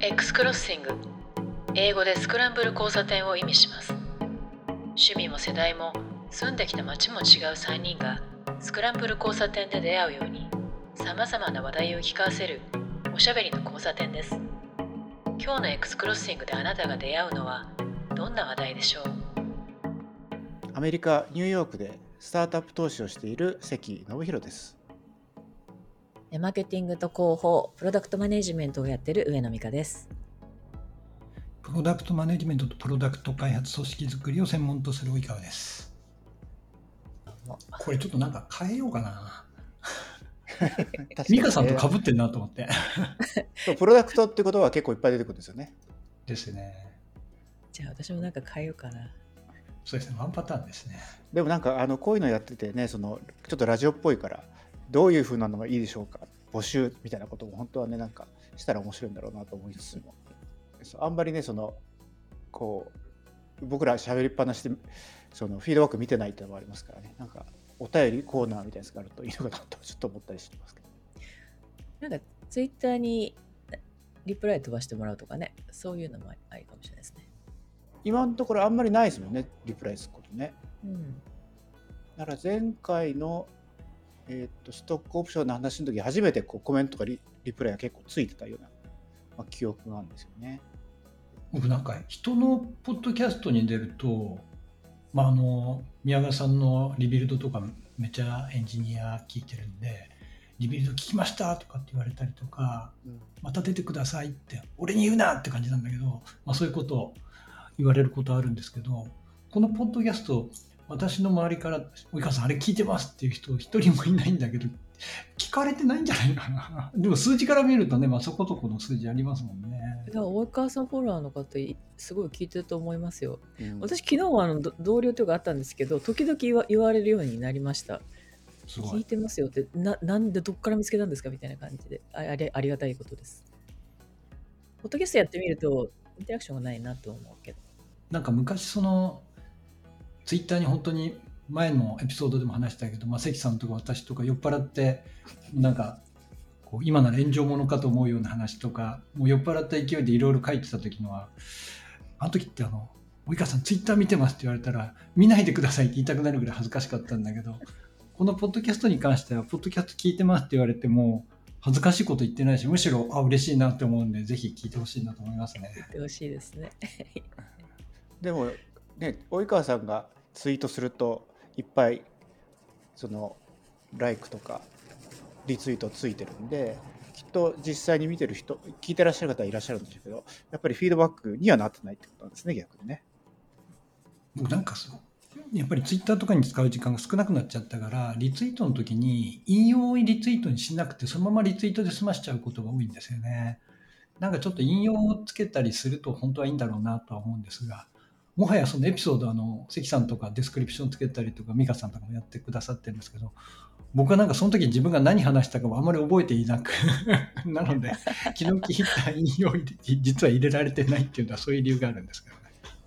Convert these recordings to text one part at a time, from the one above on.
X クロッシング英語でスクランブル交差点を意味します。趣味も世代も住んできた街も違う3人がスクランブル交差点で出会うようにさまざまな話題を聞かせるおしゃべりの交差点です。今日の X クロッシングであなたが出会うのはどんな話題でしょう？アメリカ・ニューヨークでスタートアップ投資をしている関信弘です。マーケティングと広報、プロダクトマネジメントをやっている上野美香です。プロダクトマネジメントとプロダクト開発組織づくりを専門とする及川です。これちょっとなんか変えようかな。美香さんと被ってんなと思って。そうプロダクトってことは結構いっぱい出てくるんですよね。ですね。じゃあ私もなんか変えようかな。そうですね、ワンパターンですね。でもなんかあのこういうのやっててねそのちょっとラジオっぽいからどういう風なのがいいでしょうか？募集みたいなことも本当はねなんかしたら面白いんだろうなと思いつつも。あんまりねそのこう僕ら喋りっぱなしでそのフィードバック見てないっていうのもありますからね。なんかお便りコーナーみたいなやつがあるといいのかなとちょっと思ったりしてますけど。なんかツイッターにリプライ飛ばしてもらうとかね、そういうのもありかもしれないですね。今のところあんまりないですもんねリプライすることね。うん。だから前回の、えー、とストックオプションの話の時初めてこうコメントとかリリプライが結構ついてたような、まあ、記憶があるんですよね。僕なんか人のポッドキャストに出ると、まあ、あの宮川さんの Rebuildとかめちゃエンジニア聞いてるんで Rebuild聞きましたとかって言われたりとかうんまた出てくださいって俺に言うなって感じなんだけど、まあ、そういうことを言われることあるんですけどこのポッドキャスト私の周りから「及川さんあれ聞いてます」っていう人一人もいないんだけど聞かれてないんじゃないかな でも数字から見るとね、まあ、そこそこの数字ありますもんねだから大川さんフォロワーの方、すごい聞いてると思いますよ。うん私、昨日はあのど同僚とかあったんですけど、時々言わ言われるようになりました。聞いてますよってな、なんでどっから見つけたんですかみたいな感じでああり、ありがたいことです。ポッドキャストやってみると、インタラクションがないなと思うけど。なんか昔そのツイッターに本当に前のエピソードでも話したけど、まあ、関さんとか私とか酔っ払ってなんかこう今なら炎上ものかと思うような話とかもう酔っ払った勢いでいろいろ書いてた時のはあの時ってあの「及川さんツイッター見てます」って言われたら「見ないでください」って言いたくなるぐらい恥ずかしかったんだけどこのポッドキャストに関しては「ポッドキャスト聞いてます」って言われても恥ずかしいこと言ってないしむしろあ嬉しいなって思うんでぜひ聞いてほしいなと思いますね。言ってほしいですね。でもね及川さんがツイートするといっぱいそのライクとかリツイートついてるんできっと実際に見てる人聞いてらっしゃる方はいらっしゃるんでしょうけどやっぱりフィードバックにはなってないってことなんですね逆にね。僕なんかそうやっぱりツイッターとかに使う時間が少なくなっちゃったからリツイートの時に引用リツイートにしなくてそのままリツイートで済ましちゃうことが多いんですよね。なんかちょっと引用をつけたりすると本当はいいんだろうなとは思うんですがもはやそのエピソードあの関さんとかデスクリプションつけたりとか美香さんとかもやってくださってるんですけど僕はなんかその時自分が何話したかもあまり覚えていなく なので昨日聞いた引用実は入れられてないっていうのはそういう理由があるんですけどね。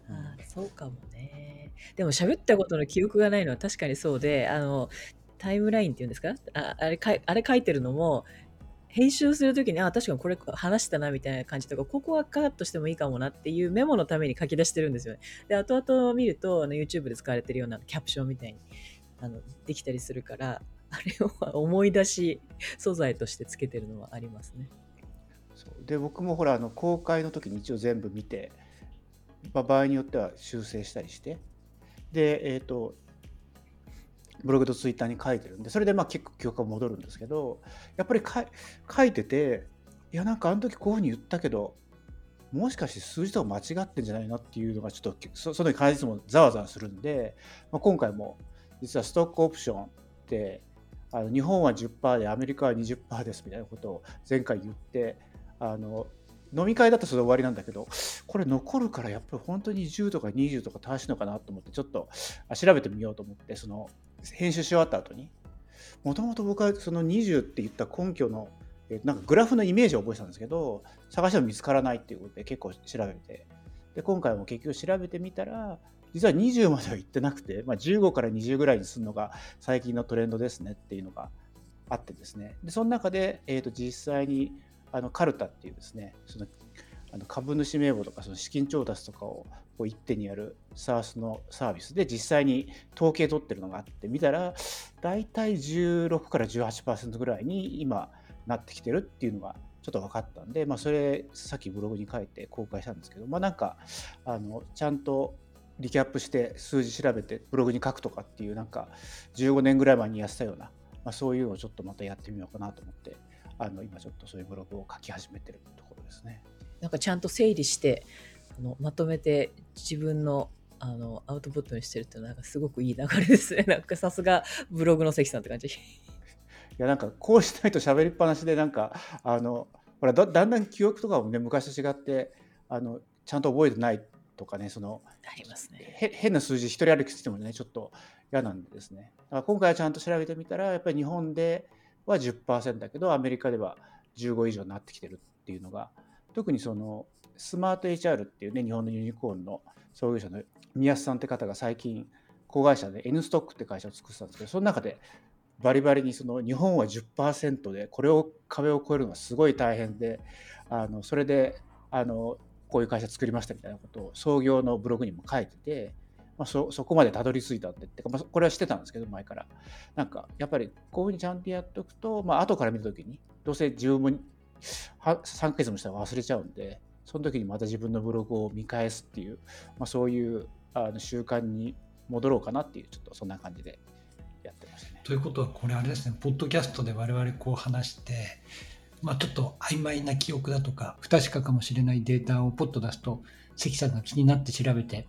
あそうかもね。でも喋ったことの記憶がないのは確かにそうで、あの、タイムラインっていうんですか？ああれかあれ書いてるのも、編集するときに、あ、確かにこれ話したなみたいな感じとか、ここはカットしてもいいかもなっていうメモのために書き出してるんですよね。で、後々見ると、あの YouTube で使われてるようなキャプションみたいにあのできたりするから、あれを思い出し素材としてつけてるのはありますね。そうで僕もほらあの公開の時に一応全部見て、ま、場合によっては修正したりしてでえっ、とブログとツイッターに書いてるんでそれでまあ結構記憶が戻るんですけどやっぱり書いてていやなんかあの時こういうふうに言ったけどもしかして数字とか間違ってんじゃないのっていうのがちょっとそその時感じもざわざわするんで、まあ、今回も実はストックオプションってあの日本は10%でアメリカは20%ですみたいなことを前回言ってあの飲み会だとそれ終わりなんだけどこれ残るからやっぱり本当に10とか20とか正しいのかなと思ってちょっと調べてみようと思ってその編集し終わった後にもともと僕はその20って言った根拠のなんかグラフのイメージを覚えてたんですけど探しても見つからないっていうことで結構調べて。で今回も結局調べてみたら実は20までは行ってなくて、まあ、15から20ぐらいにするのが最近のトレンドですねっていうのがあってですね。でその中で、えー、と実際にあのカルタっていうですねそのあの株主名簿とかその資金調達とかをこう一手にやる SARS のサービスで実際に統計取ってるのがあって見たら大体16から18%ぐらいに今なってきてるっていうのがちょっと分かったんで、まあ、それさっきブログに書いて公開したんですけど、まあ、なんかあのちゃんとリキャップして数字調べてブログに書くとかっていうなんか15年ぐらい前にやってたような、まあ、そういうのをちょっとまたやってみようかなと思ってあの今ちょっとそういうブログを書き始めてるところですね。なんかちゃんと整理してあのまとめて自分のあのアウトプットにしてるってなんかすごくいい流れですね。なんかさすがブログの関さんって感じ。いやなんかこうしないと喋りっぱなしでなんかあのほらだだんだん記憶とかもね昔と違ってあのちゃんと覚えてないとかねそのありますねへ変な数字一人歩きしてもねちょっと嫌なんでですねだから今回はちゃんと調べてみたらやっぱり日本では10%だけどアメリカでは15以上になってきてるっていうのが特にそのスマート HR っていうね日本のユニコーンの創業者の宮須さんって方が最近子会社で N ストックって会社を作ってたんですけどその中でバリバリにその日本は10%でこれを壁を越えるのはすごい大変であのそれであのこういう会社作りましたみたいなことを創業のブログにも書いてて、まあ、そそこまでたどり着いたんでってか、まあ、これはしてたんですけど前から。なんかやっぱりこういうふうにちゃんとやっておくと、まあ後から見た時にどうせ自分3ヶ月もしたら忘れちゃうんでその時にまた自分のブログを見返すっていう、まあ、そういうあの習慣に戻ろうかなっていうちょっとそんな感じでやってましたね。ということはこれあれですねポッドキャストで我々こう話してまあ、ちょっと曖昧な記憶だとか不確かかもしれないデータをポッと出すと関さんが気になって調べて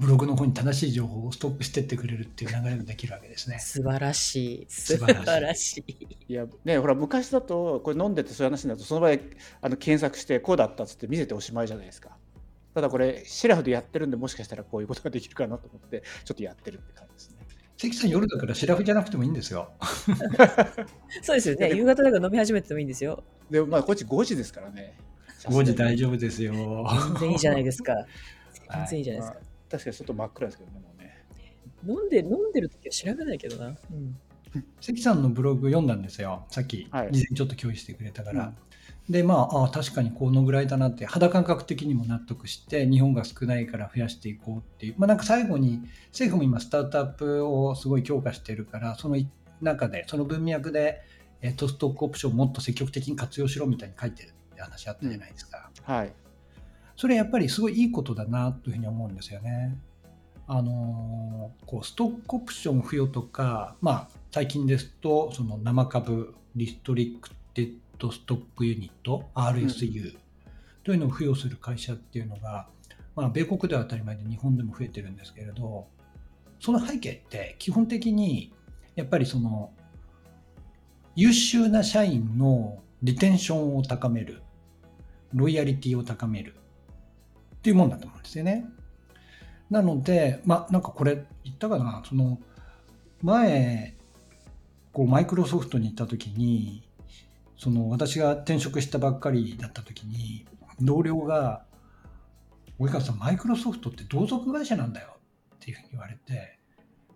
ブログの方に正しい情報をストップしてってくれるっていう流れができるわけですね。素晴らしい。素晴らしい。いや、ね、ほら、昔だと、これ飲んでてそういう話になると、その場合、あの検索して、こうだったっつって見せておしまいじゃないですか。ただこれ、シラフでやってるんで、もしかしたらこういうことができるかなと思って、ちょっとやってるって感じですね。関さん夜だからシラフじゃなくてもいいんですよ。そうですよね。夕方だから飲み始めてもいいんですよ。でもまあこっち5時ですからね。5時大丈夫ですよ。全然いいじゃないですか。全然いいじゃないですか。まあ確かに外真っ暗ですけどね、もうね。飲んで、飲んでる時は調べないけどな。うん。関さんのブログ読んだんですよ。さっき、はい事前にちょっと共有してくれたから。うんで、まあ、あ確かにこのぐらいだなって、肌感覚的にも納得して、日本が少ないから増やしていこうっていう。まあ、なんか最後に、政府も今、スタートアップをすごい強化してるから、その中で、その文脈で、えっと、ストックオプションをもっと積極的に活用しろみたいに書いてるって話あったじゃないですか。はい。それやっぱりすごいいいことだなというふうに思うんですよね。あのーこうストックオプション付与とか、まあ、最近ですとその生株リストリクテッドストックユニット RSU というのを付与する会社っていうのが、まあ、米国では当たり前で日本でも増えてるんですけれどその背景って基本的にやっぱりその優秀な社員のリテンションを高めるロイヤリティを高めるっていうもんだと思うんですよね。なので、まあ、なんかこれ言ったかな、その前、こうマイクロソフトに行った時に、その私が転職したばっかりだった時に、同僚が、及川さん、マイクロソフトって同族会社なんだよっていうふうに言われて、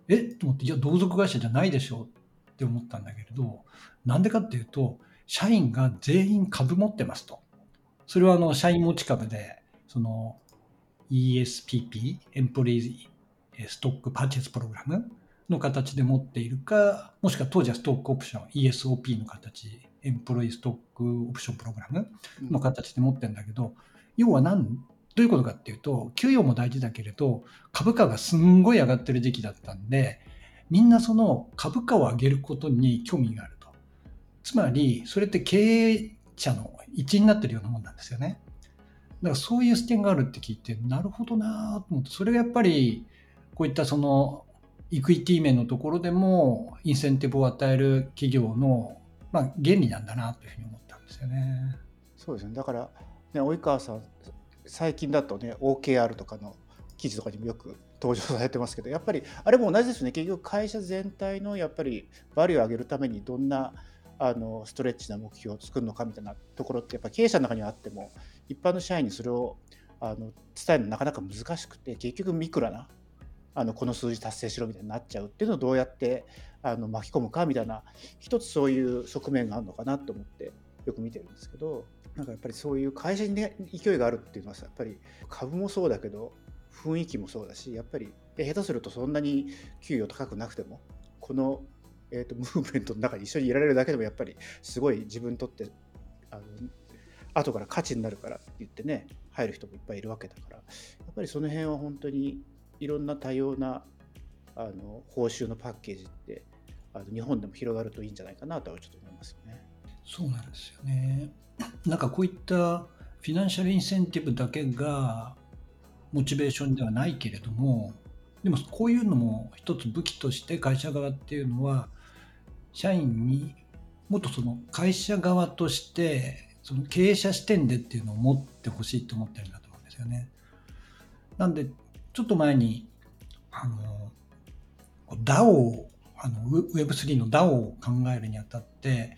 え？っと思って、いや、同族会社じゃないでしょって思ったんだけれど、なんでかっていうと、社員が全員株持ってますと。それはあの社員持ち株で、その ESPP、エンプロイストックパーチェスプログラムの形で持っているか、もしくは当時はストックオプション、ESOP の形、エンプロイストックオプションプログラムの形で持ってるんだけど、要は何、どういうことかっていうと、給与も大事だけれど、株価がすんごい上がってる時期だったんで、みんなその株価を上げることに興味があると。つまり、それって経営者の一員になってるようなもんなんですよね。だからそういう視点があるって聞いて、なるほどなと思って、それがやっぱり、こういったその、イクイティ面のところでも、インセンティブを与える企業の、まあ、原理なんだなというふうに思ったんですよね。そうですね。だから、ね、及川さん、最近だとね、OKR とかの記事とかにもよく登場されてますけど、やっぱり、あれも同じですね。結局、会社全体のやっぱり、バリューを上げるために、どんなあのストレッチな目標を作るのかみたいなところってやっぱ経営者の中にあっても一般の社員にそれをあの伝えるのなかなか難しくて結局ミクラなあのこの数字達成しろみたいになっちゃうっていうのをどうやってあの巻き込むかみたいな一つそういう側面があるのかなと思ってよく見てるんですけどなんかやっぱりそういう会社に、ね、勢いがあるっていうのはさやっぱり株もそうだけど雰囲気もそうだしやっぱり下手するとそんなに給与高くなくてもこの、えーと、ムーブメントの中に一緒にいられるだけでもやっぱりすごい自分にとってあの後から価値になるからって言ってね入る人もいっぱいいるわけだからやっぱりその辺は本当にいろんな多様なあの報酬のパッケージってあの日本でも広がるといいんじゃないかなとはちょっと思いますよね。そうなんですよね。なんかこういったフィナンシャルインセンティブだけがモチベーションではないけれども、でもこういうのも一つ武器として会社側っていうのは社員にもっとその会社側としてその経営者視点でっていうのを持ってほしいと思ってるんだと思うんですよね。なんでちょっと前にあの DAO あの Web3 の DAO を考えるにあたって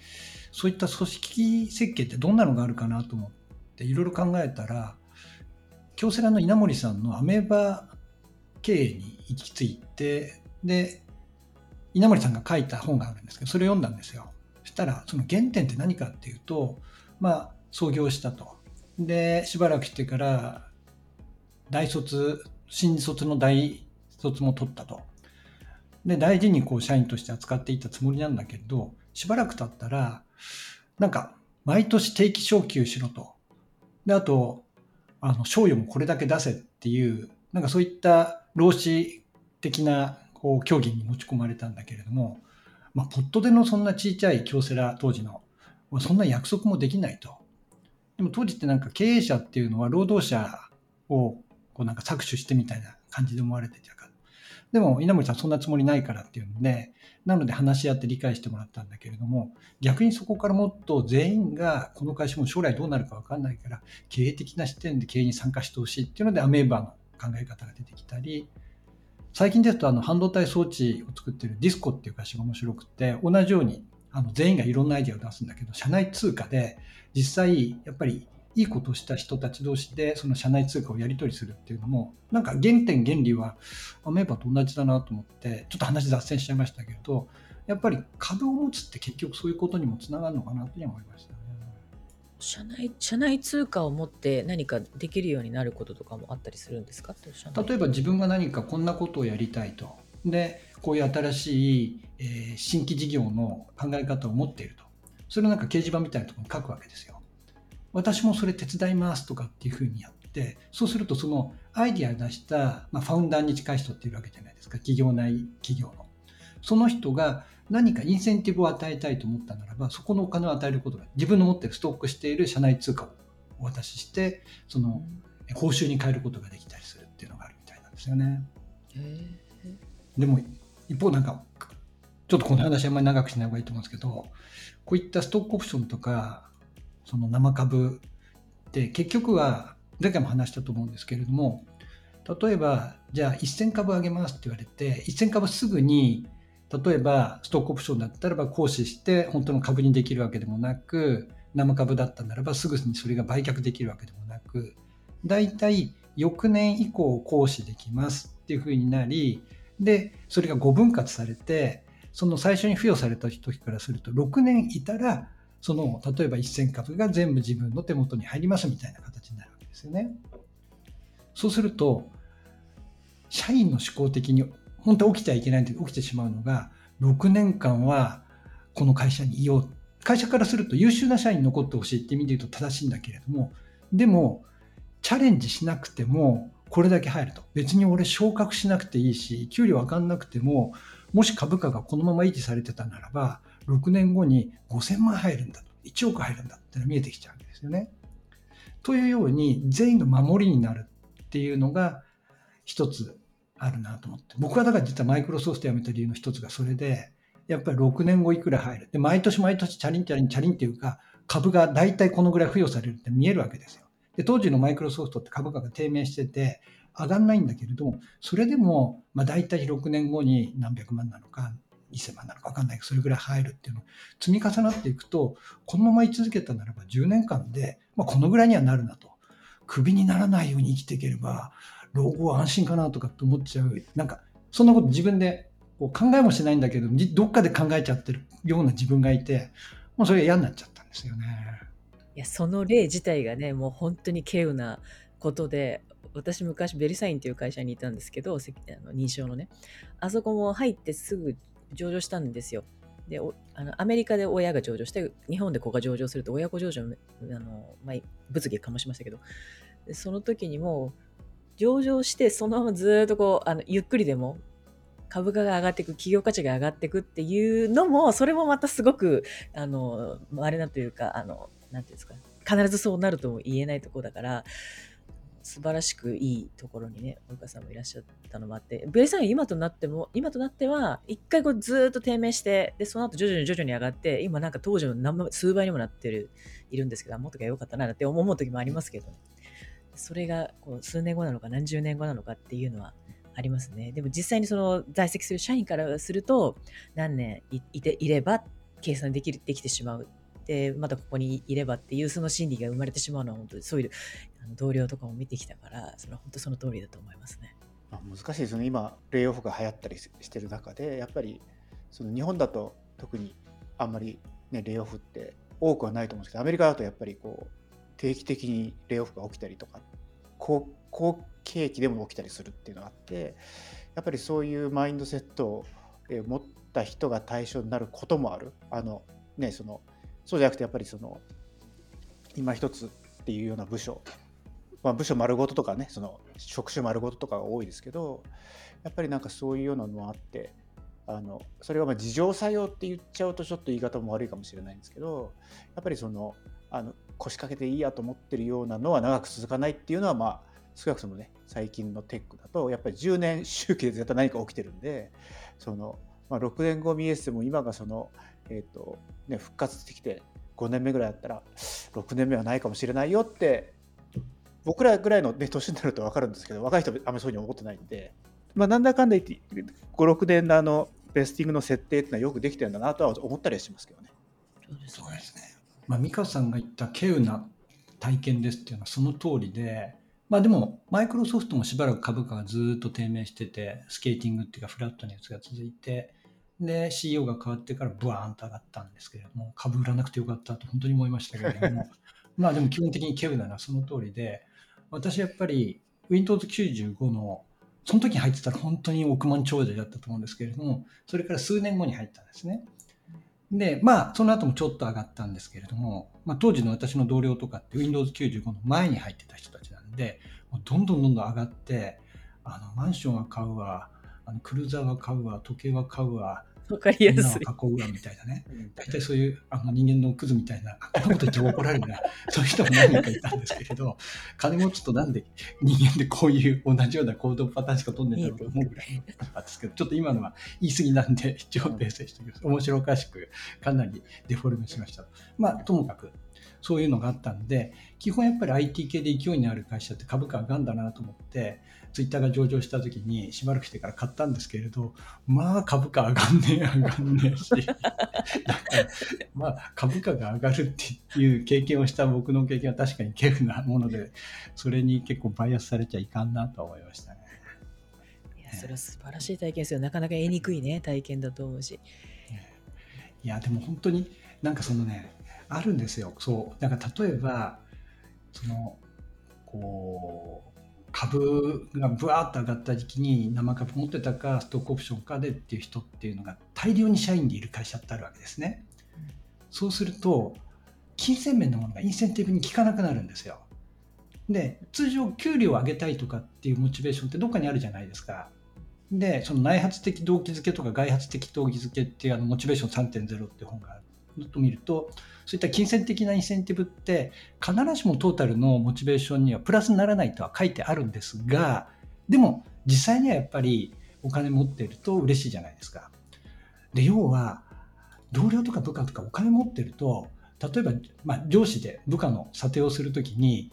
そういった組織設計ってどんなのがあるかなと思っていろいろ考えたら京セラの稲森さんのアメーバ経営に行き着いてで稲森さんが書いた本があるんですけどそれを読んだんですよそしたらその原点って何かっていうとまあ創業したとでしばらくしてから大卒新卒の大卒も取ったとで、大事にこう社員として扱っていたつもりなんだけど、しばらく経ったら、なんか、毎年定期昇給しろと。で、あと、あの、賞与もこれだけ出せっていう、なんかそういった労使的な、こう、競技に持ち込まれたんだけれども、まあ、ポットでのそんなちっちゃい京セラ当時の、そんな約束もできないと。でも当時ってなんか経営者っていうのは労働者をこうなんか搾取してみたいな感じで思われてたからでも稲森さんそんなつもりないからっていうので、なので話し合って理解してもらったんだけれども、逆にそこからもっと全員がこの会社も将来どうなるか分かんないから、経営的な視点で経営に参加してほしいっていうので、アメーバーの考え方が出てきたり、最近ですとあの半導体装置を作ってるディスコっていう会社が面白くて、同じようにあの全員がいろんなアイデアを出すんだけど、社内通貨で実際やっぱりいいことをした人たち同士でその社内通貨をやり取りするっていうのもなんか原点原理はアメーバと同じだなと思ってちょっと話脱線しちゃいましたけどやっぱり株を持つって結局そういうことにもつながるのかなと思いましたね。社内社内通貨を持って何かできるようになることとかもあったりするんですか？例えば自分が何かこんなことをやりたいと。でこういう新しい、えー、新規事業の考え方を持っていると。それをなんか掲示板みたいなところに書くわけですよ。私もそれ手伝いますとかっていうふうにやって、そうするとそのアイディア出した、まあ、ファウンダーに近い人っているわけじゃないですか、企業内企業の。その人が何かインセンティブを与えたいと思ったならば、そこのお金を与えることが、自分の持ってるストックしている社内通貨をお渡しして、その報酬に変えることができたりするっていうのがあるみたいなんですよね。でも、一方なんか、ちょっとこの話あんまり長くしない方がいいと思うんですけど、こういったストックオプションとか、その生株って結局は前回も話したと思うんですけれども例えばじゃあ1000株上げますって言われて1000株すぐに例えばストックオプションだったらば行使して本当の株にできるわけでもなく生株だったならばすぐにそれが売却できるわけでもなく大体翌年以降行使できますっていうふうになりでそれが5分割されてその最初に付与された時からすると6年いたらその例えば1000株が全部自分の手元に入りますみたいな形になるわけですよね。そうすると社員の思考的に本当は起きてはいけないんで起きてしまうのが6年間はこの会社にいよう会社からすると優秀な社員残ってほしいって意味で言うと正しいんだけれどもでもチャレンジしなくてもこれだけ入ると別に俺昇格しなくていいし給料上がんなくてももし株価がこのまま維持されてたならば6年後に5000万入るんだと、1億入るんだってのが見えてきちゃうんですよね。というように、全員の守りになるっていうのが一つあるなと思って。僕はだから実はマイクロソフト辞めた理由の一つがそれで、やっぱり6年後いくら入る。で、毎年毎年チャリンチャリンチャリンっていうか、株が大体このぐらい付与されるって見えるわけですよ。で、当時のマイクロソフトって株価が低迷してて、上がんないんだけれども、それでも、まあ大体6年後に何百万なのか、1000万なのか分かんないけど、それぐらい入るっていうのを積み重なっていくと、このまま居続けたならば10年間で、まあ、このぐらいにはなるなと。クビにならないように生きていければ、老後は安心かなとかって思っちゃう。なんか、そんなこと自分でこう考えもしないんだけど、どっかで考えちゃってるような自分がいて、もうそれが嫌になっちゃったんですよね。いや、その例自体がね、もう本当に稀有なことで、私昔ベリサインっていう会社にいたんですけど、あの認証のね。あそこも入ってすぐ上場したんですよ。で、あのアメリカで親が上場して、日本で子が上場すると親子上場、あのまあ、物議かもしましたけど、その時にも上場してそのままずっとこう、あのゆっくりでも株価が上がっていく、企業価値が上がっていくっていうのも、それもまたすごく、あの、あれなというか、あの、なんていうんですか、必ずそうなるとも言えないところだから、素晴らしくいいところにね、大川さんもいらっしゃったのもあって、ベリさん今となっても、今となっては、一回こうずっと低迷して、で、その後徐々に徐々に上がって、今なんか当時の何数倍にもなってる、いるんですけど、もっとか良かったなって思う時もありますけど。それがこう数年後なのか何十年後なのかっていうのはありますね。でも実際にその在籍する社員からすると何年いいていれば計算できるできてしまう。で、またここにいればっていうその心理が生まれてしまうのは本当にそういうあの同僚とかも見てきたから、その本当その通りだと思いますね。まあ難しいですね今レイオフが流行ったりしてる中でやっぱりその日本だと特にあんまり、ね、レイオフって多くはないと思うんですけどアメリカだとやっぱりこう定期的にレイオフが起きたりとか好好景気でも起きたりするっていうのがあってやっぱりそういうマインドセットを持った人が対象になることもあるあのねそのそうじゃなくてやっぱりその今一つっていうような部署。まあ、部署丸ごととかねその職種丸ごととかが多いですけどやっぱりなんかそういうようなのもあってあのそれがまあ自浄作用って言っちゃうとちょっと言い方も悪いかもしれないんですけどやっぱりそのあの腰掛けていいやと思ってるようなのは長く続かないっていうのはまあ少なくともね最近のテックだとやっぱり10年周期で絶対何か起きてるんでその、まあ、6年後見えても今がその、えーとね、復活してきて5年目ぐらいだったら6年目はないかもしれないよって僕らぐらいの、ね、年になると分かるんですけど若い人はあんまりそういうふうに思ってないんで、まあ、なんだかんだ言って56年のあのベスティングの設定っていうのはよくできてるんだなとは思ったりしますけどね。そうですね。まあ、美香さんが言った稀有な体験ですっていうのはその通りで、まあでも、マイクロソフトもしばらく株価がずっと低迷してて、スケーティングっていうかフラットなやつが続いて、で、CEO が変わってからブワーンと上がったんですけれども、株売らなくてよかったと本当に思いましたけれども、まあでも基本的に稀有なのはその通りで、私やっぱり Windows 95のその時に入ってたら本当に億万長者だったと思うんですけれども、それから数年後に入ったんですね。で、まあ、その後もちょっと上がったんですけれども、まあ、当時の私の同僚とかって Windows 95の前に入ってた人たちなんで、もうどんどんどんどん上がって、あの、マンションは買うわ、あのクルーザーは買うわ、時計は買うわ、わかりやみんなす。はい囲うわみたいなね。大体そういうあの人間のクズみたいな、あこんなこと言って怒られるな、そういう人も何人かいたんですけれど、金持ちとなんで人間でこういう同じような行動パターンしか取んねえんだろうと思うぐらいなんですけど、ちょっと今のは言い過ぎなんで、一応訂正しておきます。面白おかしく、かなりデフォルメしました。まあ、ともかく、そういうのがあったんで、基本やっぱり IT 系で勢いのある会社って株価上がんだなと思って、ツイッターが上場した時にしばらくしてから買ったんですけれど、まあ株価上がんねえ、上がんねえし、だからまあ株価が上がるっていう経験をした僕の経験は確かに稀有なもので、それに結構バイアスされちゃいかんなとは思いましたね。いや、それは素晴らしい体験ですよ。なかなか得にくいね、体験だと思うし。いや、でも本当になんかそのね、あるんですよ。そう。なんか例えば、その、こう、株がブワーッと上がった時期に生株持ってたか、ストックオプションかでっていう人っていうのが大量に社員でいる会社ってあるわけですね。そうすると、金銭面のものがインセンティブに効かなくなるんですよ。で、通常給料を上げたいとかっていうモチベーションってどっかにあるじゃないですか。で、その内発的動機づけとか外発的動機づけっていうあのモチベーション3.0って本があると見ると、そういった金銭的なインセンティブって必ずしもトータルのモチベーションにはプラスにならないとは書いてあるんですが、でも実際にはやっぱりお金持ってると嬉しいじゃないですか。で、要は同僚とか部下とかお金持ってると、例えば、まあ、上司で部下の査定をするときに、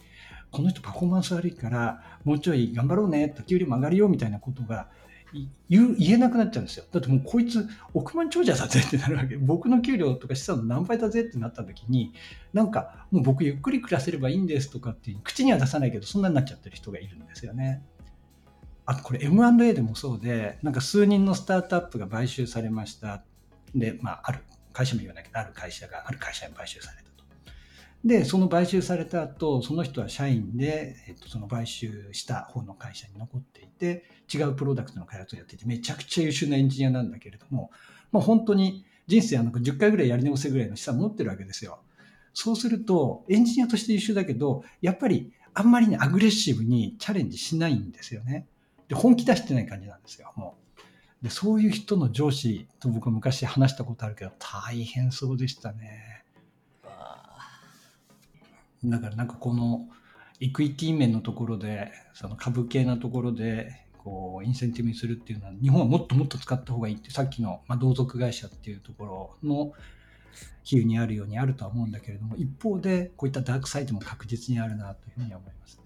この人パフォーマンス悪いから、もうちょい頑張ろうね、給料も上がるよみたいなことが言言えなくなっちゃうんですよ。だってもうこいつ億万長者だぜってなるわけ。僕の給料とか資産の何倍だぜってなった時に、なんかもう僕ゆっくり暮らせればいいんですとかって口には出さないけど、そんなになっちゃってる人がいるんですよね。あとこれ M&A でもそうで、なんか数人のスタートアップが買収されました。で、まあ、ある会社も言わないけど、ある会社が、ある会社に買収された。で、その買収された後、その人は社員で、えっと、その買収した方の会社に残っていて、違うプロダクトの開発をやっていて、めちゃくちゃ優秀なエンジニアなんだけれども、まあ、本当に人生あの10回ぐらいやり直せぐらいの資産持ってるわけですよ。そうすると、エンジニアとして優秀だけど、やっぱりあんまりね、アグレッシブにチャレンジしないんですよね。で、本気出してない感じなんですよ、もう。で、そういう人の上司と僕は昔話したことあるけど、大変そうでしたね。だからなんかこのイクイティ面のところでその株系なところでこうインセンティブにするっていうのは日本はもっともっと使った方がいいってさっきの、まあ、同族会社っていうところの比喩にあるようにあるとは思うんだけれども一方でこういったダークサイドも確実にあるなというふうに思いますね。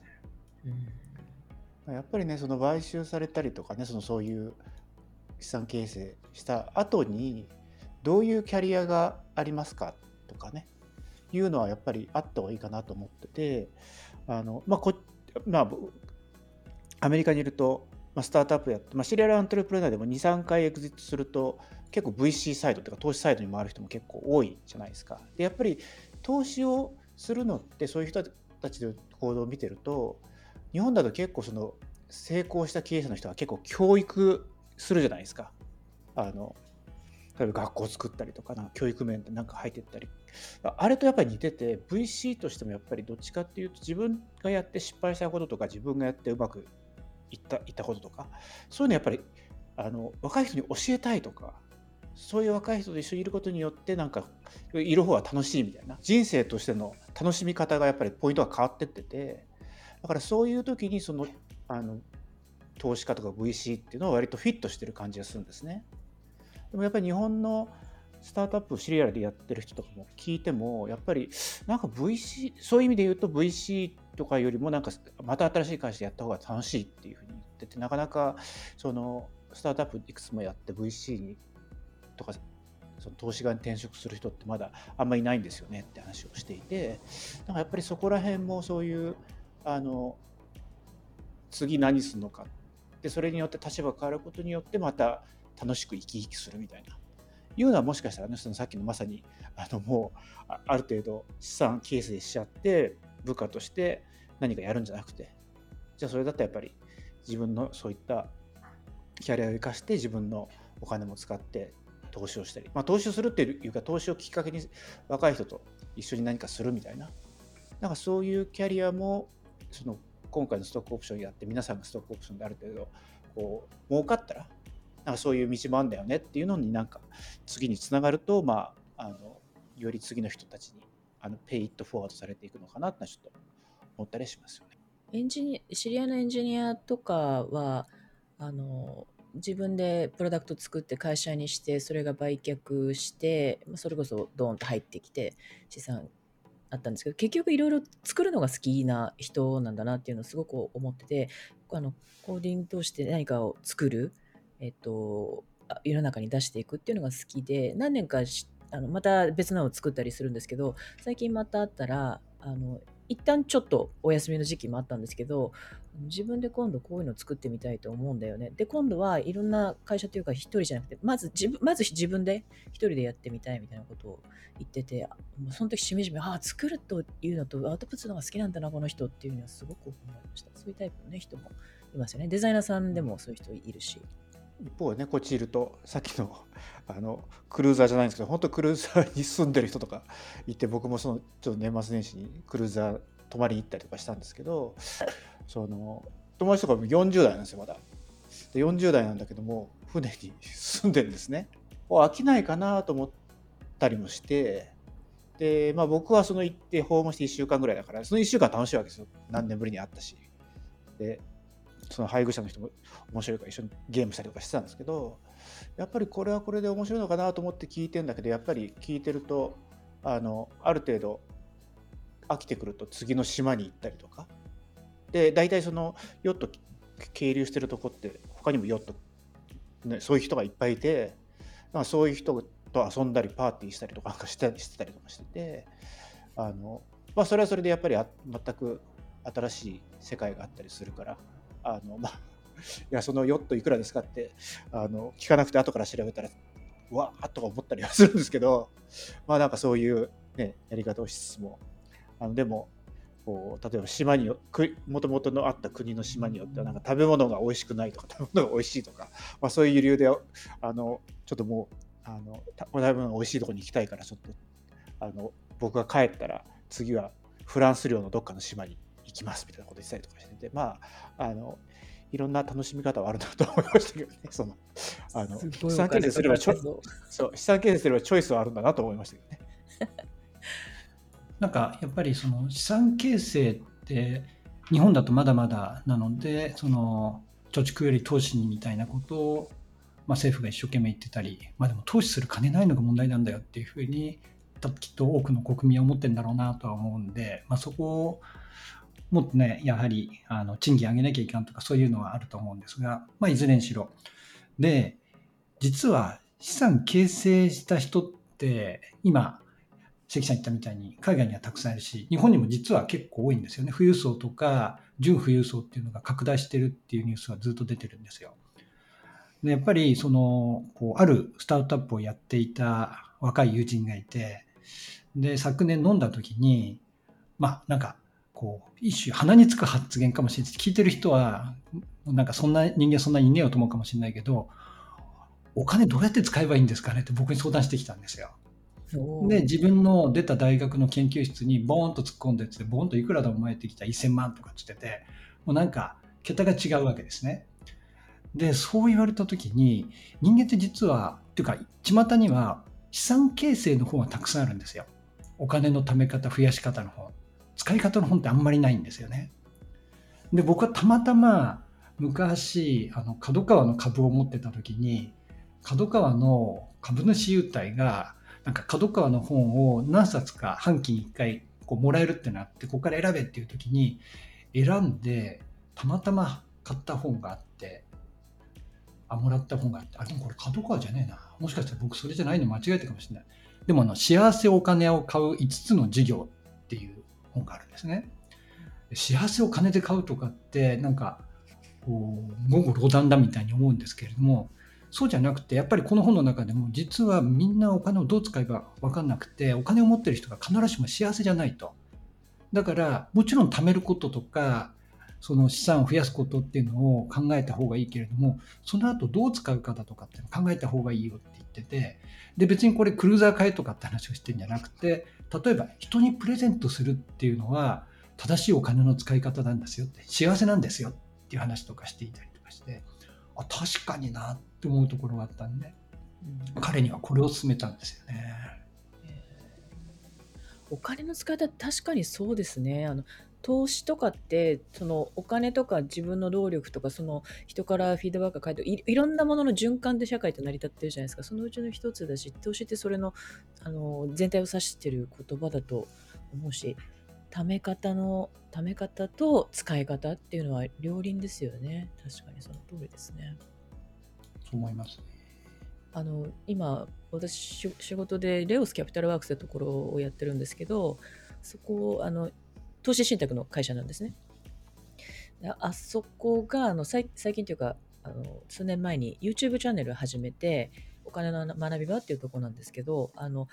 うん、やっぱりねその買収されたりとかねそのそういう資産形成した後にどういうキャリアがありますかとかねいうのはやっぱりあった方がいいかなと思ってて、あのまあこまあ、アメリカにいると、まあ、スタートアップやって、まあ、シリアルアントレプレナーでも2、3回エグジットすると、結構 VC サイドというか投資サイドに回る人も結構多いじゃないですか。でやっぱり投資をするのってそういう人たちの行動を見てると日本だと結構その成功した経営者の人は結構教育するじゃないですか。あの例えば学校作ったりとかな教育面でなんか入ってったりあれとやっぱり似てて VC としてもやっぱりどっちかっていうと自分がやって失敗したこととか自分がやってうまくいったいったこととかそういうのやっぱりあの若い人に教えたいとかそういう若い人と一緒にいることによってなんかいる方が楽しいみたいな人生としての楽しみ方がやっぱりポイントが変わってっててだからそういう時にそのあの投資家とか VC っていうのは割とフィットしてる感じがするんですね。でもやっぱり日本のスタートアップシリアルでやってる人とかも聞いても、やっぱりなんか VC、そういう意味で言うと VC とかよりもなんかまた新しい会社でやった方が楽しいっていうふうに言ってて、なかなかそのスタートアップいくつもやって VC にとかその投資家に転職する人ってまだあんまりいないんですよねって話をしていて、なんかやっぱりそこら辺もそういう、あの、次何するのか。で、それによって立場変わることによってまた楽しく生き生きするみたいな。いうのはもしかしたらね、そのさっきのまさに、あのもう、ある程度資産形成しちゃって、部下として何かやるんじゃなくて、じゃあそれだったらやっぱり自分のそういったキャリアを生かして自分のお金も使って投資をしたり、まあ、投資をするっていうか投資をきっかけに若い人と一緒に何かするみたいな。なんかそういうキャリアもその今回のストックオプションやって皆さんがストックオプションである程度こう儲かったらなんかそういう道もあんだよねっていうのになんか次につながると、まあ、あのより次の人たちにあのペイットフォワードされていくのかなってちょっと思ったりしますよね。エンジニ知り合いのエンジニアとかはあの自分でプロダクト作って会社にしてそれが売却してそれこそドーンと入ってきて資産あったんですけど結局いろいろ作るのが好きな人なんだなっていうのをすごく思っててあのコーディング通して何かを作るえっと、世の中に出していくっていうのが好きで、何年かあのまた別なのを作ったりするんですけど、最近またあったら、あの一旦ちょっとお休みの時期もあったんですけど、自分で今度こういうのを作ってみたいと思うんだよね。で、今度はいろんな会社というか一人じゃなくて、まず自分まず自分で一人でやってみたいみたいなことを言ってて、もうその時しみじみ、ああ、作るというのとアウトプットのが好きなんだな、この人っていうのはすごく思いました。そういうタイプの、ね、人もいますよね。デザイナーさんでもそういう人いるし。一方ねこっちいるとさっきの あのクルーザーじゃないんですけど本当クルーザーに住んでる人とかいて僕もそのちょっと年末年始にクルーザー泊まりに行ったりとかしたんですけどその友達とかも40代なんですよまだ。で40代なんだけども船に住んでるんですね。飽きないかなと思ったりもしてで、まあ、僕はその行って訪問して1週間ぐらいだからその1週間楽しいわけですよ何年ぶりに会ったし。でその配偶者の人も面白いから一緒にゲームしたりとかしてたんですけどやっぱりこれはこれで面白いのかなと思って聞いてんだけどやっぱり聞いてるとあのある程度飽きてくると次の島に行ったりとか。で大体そのヨット係留してるとこって他にもヨット、ね、そういう人がいっぱいいてまあそういう人と遊んだりパーティーしたりとかなんかしたりしてたりとかしててあの、まあ、それはそれでやっぱり全く新しい世界があったりするからあの、まあ、いや、そのヨットいくらですかって、あの、聞かなくて後から調べたら、うわーとか思ったりはするんですけど、まあなんかそういうね、やり方をしつつも、あのでもこう例えば島によもともとのあった国の島によってはなんか食べ物が美味しくないとか食べ物が美味しいとか、まあ、そういう理由であのちょっともうあの食べ物が美味しいところに行きたいからちょっとあの僕が帰ったら次はフランス領のどっかの島に行きますみたいなこと言ってたりとかしててまああのいろんな楽しみ方はあるなと思いましたけどね、そのあの資産形成すればチョそう資産形成すればチョイスはあるんだなと思いましたけどね。なんかやっぱりその資産形成って日本だとまだまだなのでその貯蓄より投資にみたいなことを、まあ、政府が一生懸命言ってたり、まあ、でも投資する金ないのが問題なんだよっていうふうにきっと多くの国民は思ってるんだろうなとは思うんで、まあ、そこをもっとねやはりあの賃金上げなきゃいかんとかそういうのはあると思うんですが、まあ、いずれにしろで実は資産形成した人って今関さん言ったみたいに海外にはたくさんいるし日本にも実は結構多いんですよね富裕層とか準富裕層っていうのが拡大してるっていうニュースがずっと出てるんですよ。でやっぱりそのこうあるスタートアップをやっていた若い友人がいてで昨年飲んだ時にまあなんかこう一種鼻につく発言かもしれない聞いてる人はなんかそんな人間そんなにいねえよと思うかもしれないけどお金どうやって使えばいいんですかねって僕に相談してきたんですよ。で自分の出た大学の研究室にボーンと突っ込んでってボーンといくらでも前ってきた1000万とかつっててもうなんか桁が違うわけですね。でそう言われた時に人間って実はっていうか巷には資産形成の本はたくさんあるんですよ。お金の貯め方増やし方の本使い方の本ってあんまりないんですよね。で僕はたまたま昔あの角川の株を持ってた時に角川の株主優待がなんか角川の本を何冊か半期に1回こうもらえるってなってここから選べっていう時に選んでたまたま買った本があってあもらった本があってあでもこれ角川じゃねえなもしかしたら僕それじゃないの間違えたかもしれないでもあの幸せお金を買う5つの事業っていう本があるんですね。幸せを金で買うとかってなんかこう午後ロダンだみたいに思うんですけれどもそうじゃなくてやっぱりこの本の中でも実はみんなお金をどう使えば分かんなくてお金を持ってる人が必ずしも幸せじゃないと。だからもちろん貯めることとかその資産を増やすことっていうのを考えた方がいいけれどもその後どう使うかだとかっていうのを考えた方がいいよって言っててで別にこれクルーザー買えとかって話をしてるんじゃなくて例えば人にプレゼントするっていうのは正しいお金の使い方なんですよって幸せなんですよっていう話とかしていたりとかしてあ確かになって思うところがあったんで、うん、彼にはこれを勧めたんですよね。お金の使い方確かにそうですね。あの投資とかってそのお金とか自分の労力とかその人からフィードバックが返っていいろんなものの循環で社会って成り立ってるじゃないですかそのうちの一つだし投資ってそれのあの全体を指してる言葉だと思うし貯め方の貯め方と使い方っていうのは両輪ですよね確かにその通りですね。そう思いますね。あの今私仕事でレオスキャピタルワークスってところをやってるんですけどそこあの投資信託の会社なんですね。あそこがあの最近というかあの数年前に YouTube チャンネルを始めてお金の学び場っていうとこなんですけどあの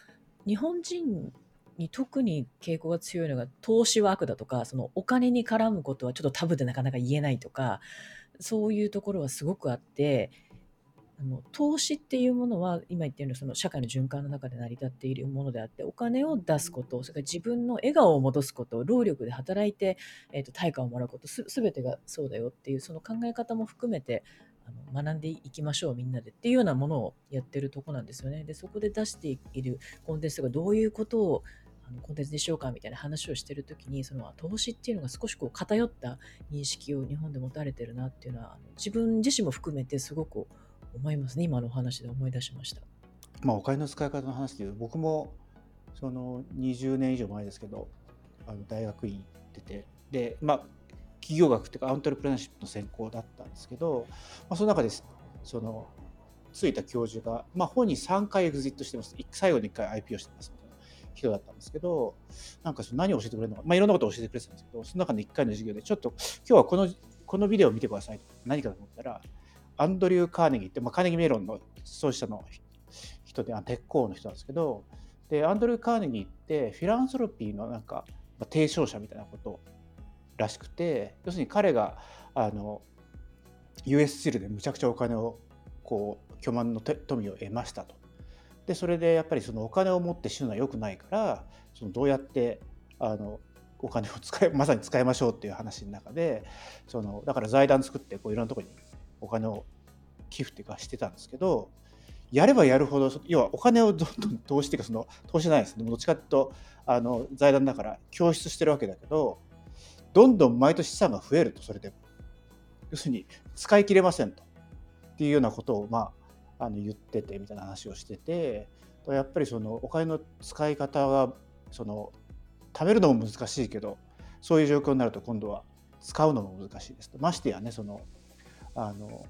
日本人に特に傾向が強いのが投資は悪だとかそのお金に絡むことはちょっとタブでなかなか言えないとかそういうところはすごくあってあの投資っていうものは今言ったようにその社会の循環の中で成り立っているものであってお金を出すことそれから自分の笑顔を戻すこと労力で働いて、えーと、対価をもらうことすべてがそうだよっていうその考え方も含めてあの学んでいきましょうみんなでっていうようなものをやってるとこなんですよね。でそこで出しているコンテンツがどういうことをあのコンテンツにしようかみたいな話をしてるときにその投資っていうのが少しこう偏った認識を日本で持たれてるなっていうのは自分自身も含めてすごく思いますね今のお話で思い出しました。まあ、お金の使い方の話でいう僕もその20年以上前ですけどあの大学院行っててで、まあ、企業学っていうかアントレプレナーシップの専攻だったんですけど、まあ、その中でそのついた教授が、まあ、本に3回エグジットしてます。最後に1回 IPO してますみたいな人だったんですけど、なんかその何を教えてくれるのか、まあ、いろんなことを教えてくれてたんですけど、その中の1回の授業で、ちょっと今日はこのこのビデオを見てください。何かと思ったら、アンドリュー・カーネギーって、まあ、カーネギーメロンの創始者の人で、鉄鋼の人なんですけど、で、アンドリュー・カーネギーってフィランソロピーのなんかまあ、提唱者みたいなことらしくて要するに彼があの US スチールでむちゃくちゃお金をこう巨万の富を得ましたと。でそれでやっぱりそのお金を持って死ぬのは良くないからそのどうやってあのお金を使いまさに使いましょうっていう話の中でそのだから財団作ってこういろんなところにお金を寄付っていうかしてたんですけどやればやるほど要はお金をどん どん投資っていうかその投資じゃないですね。どっちかっていうとあの財団だから供出してるわけだけどどんどん毎年資産が増えるとそれで要するに使い切れませんと。っていうようなことをまああの言っててみたいな話をしててやっぱりそのお金の使い方がその貯めるのも難しいけどそういう状況になると今度は使うのも難しいですと。ましてやねそのあの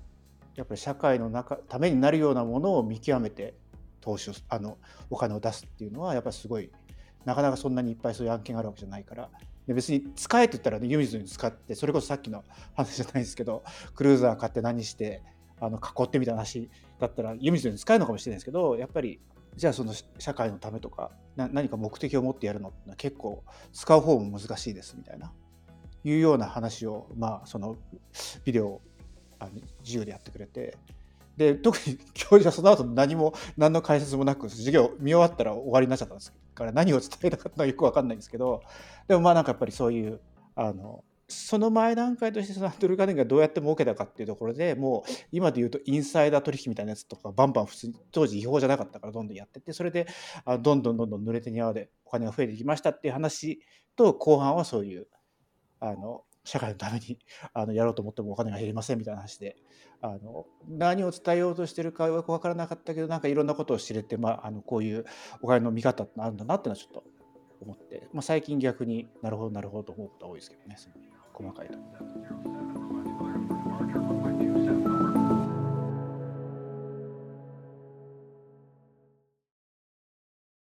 やっぱり社会の中ためになるようなものを見極めて投資をあのお金を出すっていうのはやっぱりすごいなかなかそんなにいっぱいそういう案件があるわけじゃないからで別に使えって言ったらね湯水に使ってそれこそさっきの話じゃないですけどクルーザー買って何してあの囲ってみたいな話だったら湯水に使えるのかもしれないですけどやっぱりじゃあその社会のためとか何か目的を持ってやるのってのは結構使う方も難しいですみたいないうような話をまあそのビデオあの授業でやってくれて。で特に 教授はその後何も何の解説もなく授業見終わったら終わりになっちゃったんですから何を伝えたかったのはよく分かんないんですけどでもまあなんかやっぱりそういうあのその前段階としてそのアンドル・ガネンがどうやって儲けたかっていうところでもう今で言うとインサイダー取引みたいなやつとかバンバン普通に当時違法じゃなかったからどんどんやっててそれであどんどんどんどん濡れて庭でお金が増えてきましたっていう話と後半はそういうあの社会のために あのやろうと思ってもお金が減りませんみたいな話であの何を伝えようとしてるかよく分からなかったけどなんかいろんなことを知れて、まあ、あのこういうお金の見方ってあるんだなってのはちょっと思って、まあ、最近逆になるほどなるほどと思うことが多いですけどね細かいところ。